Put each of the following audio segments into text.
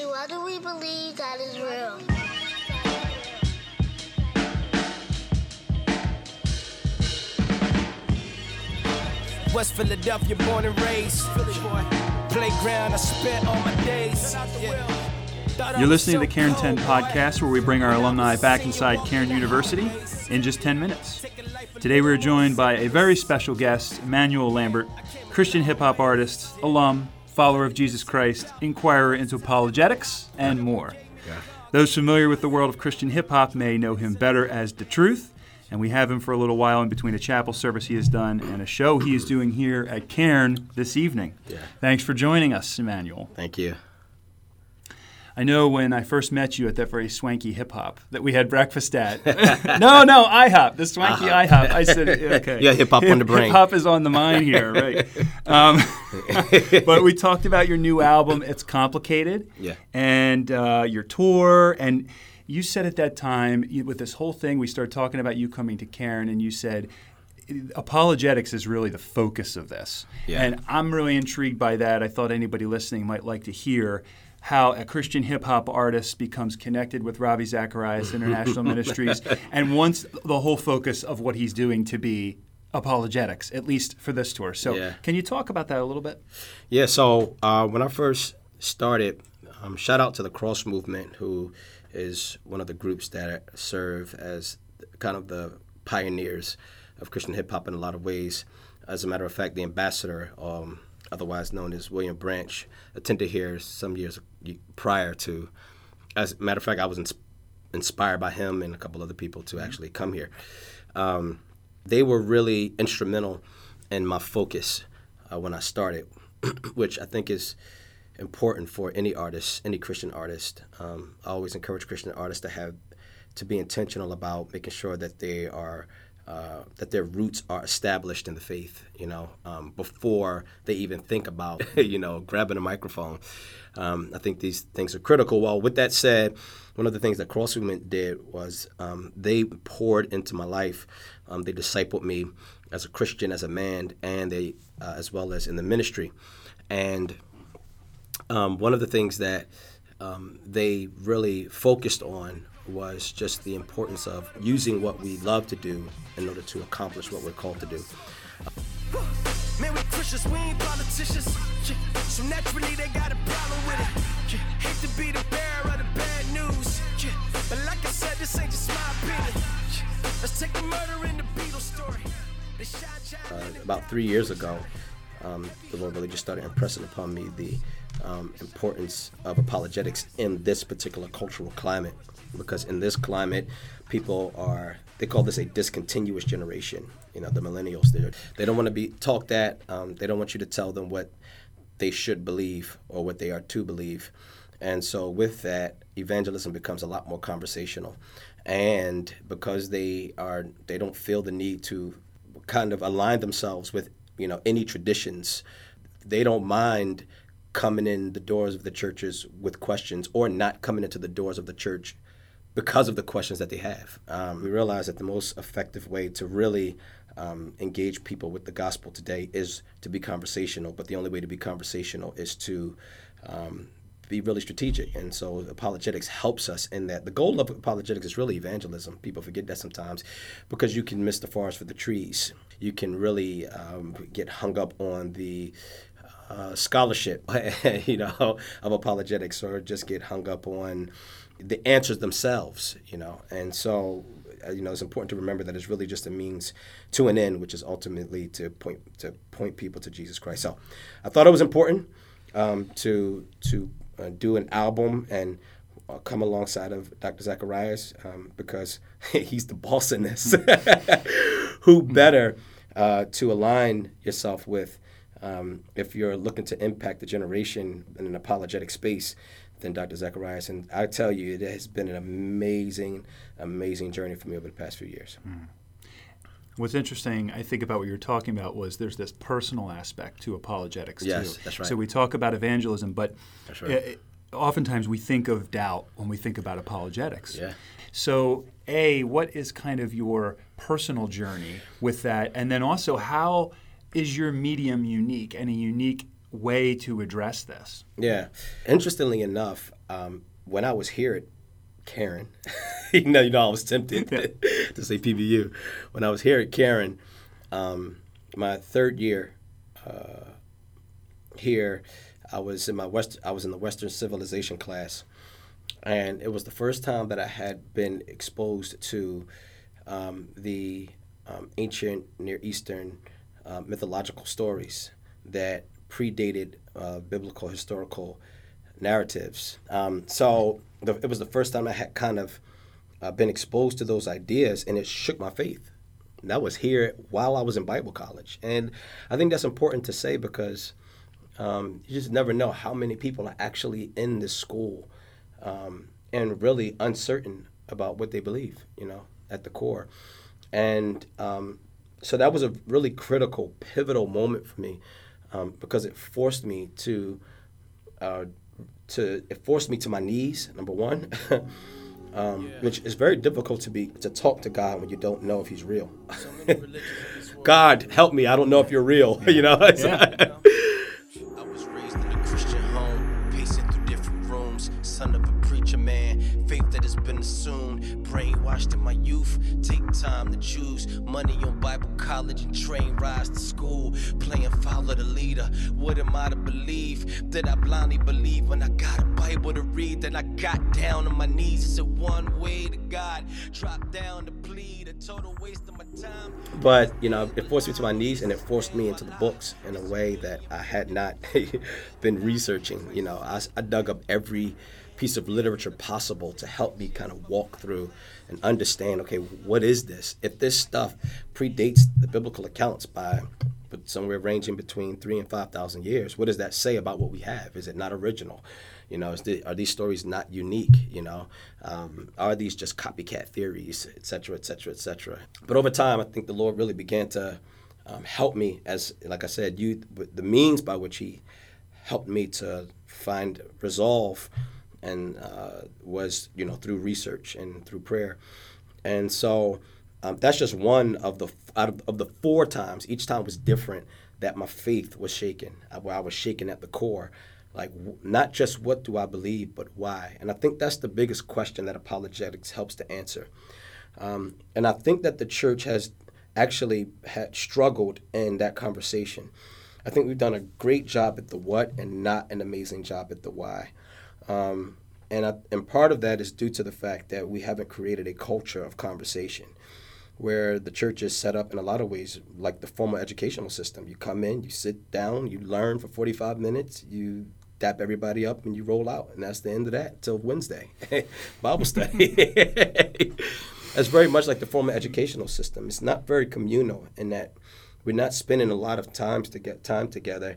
Daddy, why do we believe God is real? West Philadelphia, born and raised. Playground, I spent all my days. You're listening to the Cairn 10 podcast, where we bring our alumni back inside Cairn University in just 10 minutes. Today, we are joined by a very special guest, Emmanuel Lambert, Christian hip hop artist, alum, follower of Jesus Christ, inquirer into apologetics, and more. Those familiar with the world of Christian hip hop may know him better as The Truth, and we have him for a little while in between a chapel service he has done and a show he is doing here at Cairn this evening. Yeah. Thanks for joining us, Emmanuel. Thank you. I know when I first met you at that very swanky hip hop that we had breakfast at. no, no, IHOP, the swanky IHOP. I said, okay. Yeah, hip hop on the brain. Hip hop is on the mind here, right? Um, but we talked about your new album, It's Complicated, Yeah. and uh, your tour. And you said at that time, you- with this whole thing, we started talking about you coming to Cairn, and you said, apologetics is really the focus of this. Yeah. And I'm really intrigued by that. I thought anybody listening might like to hear how a Christian hip hop artist becomes connected with Ravi Zacharias International Ministries and wants the whole focus of what he's doing to be apologetics, at least for this tour. So, Yeah. can you talk about that a little bit? Yeah, so uh, when I first started, um, shout out to the Cross Movement, who is one of the groups that serve as kind of the pioneers of Christian hip hop in a lot of ways. As a matter of fact, the ambassador, um, otherwise known as William Branch, attended here some years prior to. As a matter of fact, I was ins- inspired by him and a couple other people to actually come here. Um, they were really instrumental in my focus uh, when I started, which I think is important for any artist, any Christian artist. Um, I always encourage Christian artists to have to be intentional about making sure that they are uh, that their roots are established in the faith. You know, um, before they even think about you know grabbing a microphone. Um, I think these things are critical. Well, with that said, one of the things that Cross Movement did was um, they poured into my life. Um, they discipled me as a Christian, as a man, and they uh, as well as in the ministry. And um, one of the things that um, they really focused on was just the importance of using what we love to do in order to accomplish what we're called to do. Man, we we ain't politicians. Yeah. So naturally, they got a problem with it. Yeah. Hate to be the bearer of the bad news. Yeah. But like I said, this ain't just my opinion. Let's take the murder in the Beatles story. They shot John uh, about three years ago, um, the Lord really just started impressing upon me the um, importance of apologetics in this particular cultural climate. Because in this climate, people are, they call this a discontinuous generation. You know, the millennials, they're, they don't want to be talked at. Um, they don't want you to tell them what they should believe or what they are to believe. And so, with that, evangelism becomes a lot more conversational. And because they are, they don't feel the need to kind of align themselves with, you know, any traditions, they don't mind coming in the doors of the churches with questions or not coming into the doors of the church because of the questions that they have. Um, we realize that the most effective way to really um, engage people with the gospel today is to be conversational, but the only way to be conversational is to um, be really strategic. And so apologetics helps us in that. The goal of apologetics is really evangelism. People forget that sometimes because you can miss the forest for the trees. You can really um, get hung up on the uh, scholarship, you know, of apologetics, or just get hung up on the answers themselves, you know. And so, uh, you know, it's important to remember that it's really just a means to an end, which is ultimately to point to point people to Jesus Christ. So, I thought it was important um, to to uh, do an album and uh, come alongside of Dr. Zacharias um, because he's the boss in this. Who better uh, to align yourself with um, if you're looking to impact the generation in an apologetic space then Dr. Zacharias? And I tell you, it has been an amazing, amazing journey for me over the past few years. What's interesting, I think, about what you're talking about was there's this personal aspect to apologetics Yes, too. that's right. So we talk about evangelism, but right. uh, oftentimes we think of doubt when we think about apologetics. Yeah. So, A, what is kind of your personal journey with that? And then also, how is your medium unique and a unique way to address this? Yeah. Interestingly enough, um, when I was here at Cairn, you know, you know, I was tempted to say PBU. When I was here at Cairn, um, my third year uh, here, I was in my west. I was in the Western Civilization class, and it was the first time that I had been exposed to um, the um, ancient Near Eastern uh, mythological stories that predated uh, biblical historical narratives. Um, so the, it was the first time I had kind of uh, been exposed to those ideas, and it shook my faith. And that was here while I was in Bible college, and I think that's important to say because um, you just never know how many people are actually in this school um, and really uncertain about what they believe. You know, at the core, and um, so that was a really critical, pivotal moment for me um, because it forced me to uh, to it forced me to my knees. Number one. Um, yeah. Which is very difficult to be to talk to God when you don't know if He's real. God, help me! I don't know if you're real. you know. Yeah. Brainwashed in my youth. Take time to choose money on Bible college and train rise to school. Playing follow the leader. What am I to believe? That I blindly believe when I got a Bible to read. That I got down on my knees and said one way to God. Drop down to plead. A total waste of my time. But, you know, it forced me to my knees and it forced me into the books in a way that I had not been researching. You know, I, I dug up every piece of literature possible to help me kind of walk through and understand okay what is this? If this stuff predates the biblical accounts by somewhere ranging between three and five thousand years what does that say about what we have? Is it not original? You know the, are these stories not unique you know? Um, are these just copycat theories et cetera et cetera et cetera? But over time i think the lord really began to um, help me as like i said you the means by which he helped me to find resolve and uh, was you know through research and through prayer, and so um, that's just one of the out of, of, the four times. Each time was different that my faith was shaken, uh, where I was shaken at the core. Like not just what do I believe, but why. And I think that's the biggest question that apologetics helps to answer. Um, and I think that the church has actually had struggled in that conversation. I think we've done a great job at the what and not an amazing job at the why. Um, and, I, and part of that is due to the fact that we haven't created a culture of conversation where the church is set up in a lot of ways like the formal educational system. You come in, you sit down, you learn for 45 minutes, you dap everybody up, and you roll out. And that's the end of that till Wednesday, Bible study. that's very much like the formal educational system. It's not very communal in that we're not spending a lot of times to get time together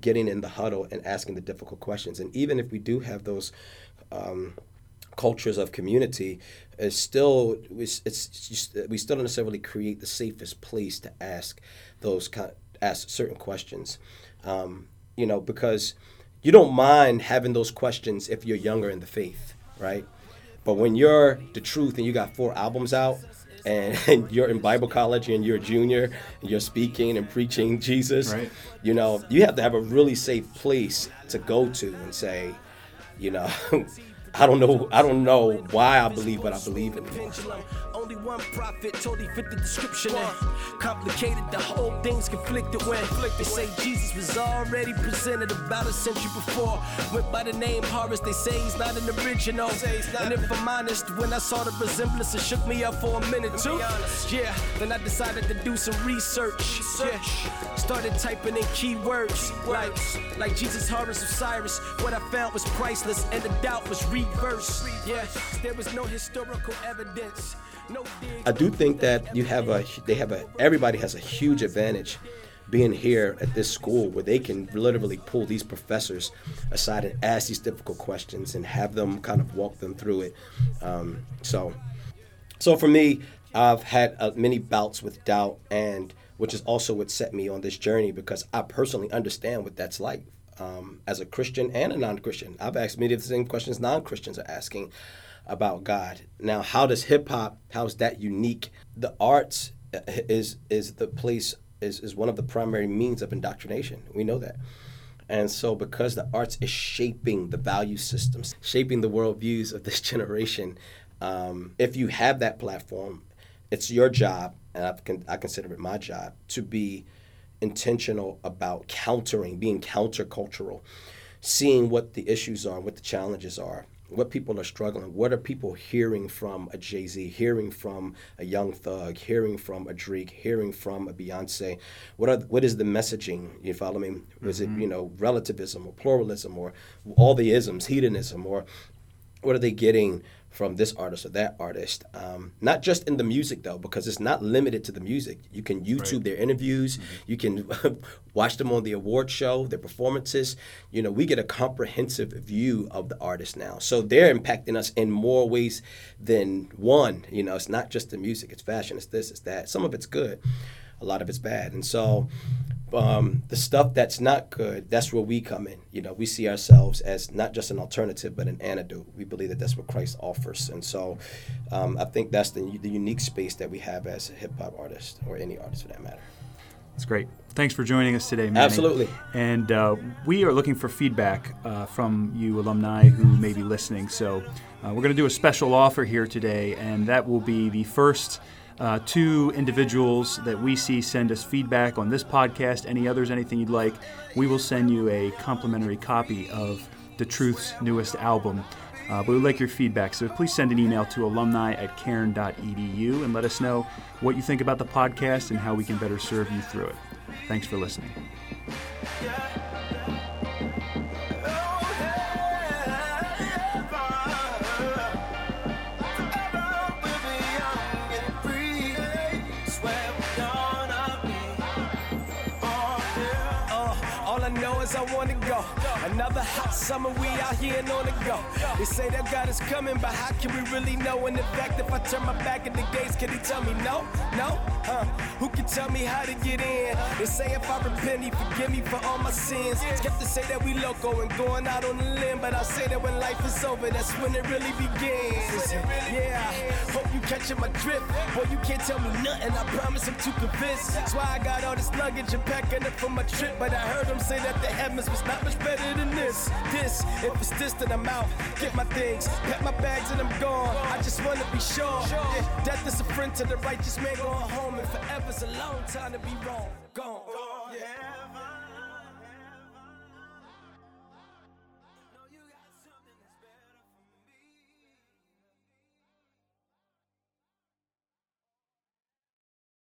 getting in the huddle and asking the difficult questions. And even if we do have those um, cultures of community, it's still it's, it's just, we still don't necessarily create the safest place to ask those ask certain questions. Um, you know, because you don't mind having those questions if you're younger in the faith, right? But when you're the truth and you got four albums out, and, and, you're in Bible college and you're a junior and you're speaking and preaching Jesus, right. you know, you have to have a really safe place to go to and say, you know, I don't know. I don't know why I believe what I believe in Only one prophet totally fit the description. complicated, the whole thing's conflicted when they say Jesus was already presented about a century before. Went by the name Horus, they say he's not an original. And if I'm honest, when I saw the resemblance, it shook me up for a minute too. Yeah, then I decided to do some research. Yeah, started typing in keywords like like Jesus Horus Osiris. What I found was priceless, and the doubt was reversed. Yeah, there was no historical evidence. I do think that you have a they have a everybody has a huge advantage being here at this school where they can literally pull these professors aside and ask these difficult questions and have them kind of walk them through it. Um, so, so for me, I've had uh, many bouts with doubt, and which is also what set me on this journey because I personally understand what that's like um, as a Christian and a non-Christian. I've asked many of the same questions non-Christians are asking about God. Now, how does hip hop? How's that unique? The arts uh, is is the place is, is one of the primary means of indoctrination. We know that, And so, because the arts is shaping the value systems, shaping the worldviews of this generation, um, if you have that platform, it's your job, and I, I consider it my job, to be intentional about countering, being countercultural, seeing what the issues are, what the challenges are, what people are struggling. What are people hearing from a Jay Z, hearing from a Young Thug, hearing from a Drake, hearing from a Beyonce? What are what is the messaging? You follow me? Is mm-hmm. it you know relativism or pluralism or all the isms, hedonism, or what are they getting from this artist or that artist. Um, not just in the music though, because it's not limited to the music. You can YouTube right. their interviews. Mm-hmm. You can watch them on the award show, their performances. You know, we get a comprehensive view of the artist now. So they're impacting us in more ways than one. You know, it's not just the music. It's fashion. It's this. It's that. Some of it's good. A lot of it's bad. And so um, the stuff that's not good, that's where we come in. You know, we see ourselves as not just an alternative, but an antidote. We believe that that's what Christ offers, and so um, I think that's the, the unique space that we have as a hip hop artist or any artist for that matter. That's great. Thanks for joining us today, Manny. Absolutely. And uh, we are looking for feedback uh, from you alumni who may be listening. So uh, we're going to do a special offer here today, and that will be the first uh, two individuals that we see send us feedback on this podcast, any others, anything you'd like, we will send you a complimentary copy of The Truth's newest album. Uh, but we'd like your feedback, so please send an email to alumni at cairn.edu and let us know what you think about the podcast and how we can better serve you through it. Thanks for listening. I wanna go. Another hot summer, we out here and on the go. They say that God is coming, but how can we really know? In the fact, if I turn my back at the gates, can he tell me no? No? Huh? Who can tell me how to get in? They say if I repent, he forgive me for all my sins. Skeptics say that we loco and going out on the limb, but I say that when life is over, that's when it really begins. Yeah, hope you catching my drift. Boy, you can't tell me nothing. I promise I'm too convinced. That's why I got all this luggage and packing it for my trip. But I heard them say that the heavens was not much better than this. This, if it's this, then I'm out. Get my things, pack my bags, and I'm gone. I just wanna be sure. Yeah, death is a friend to the righteous man going home, and forever's a long time to be wrong. Gone.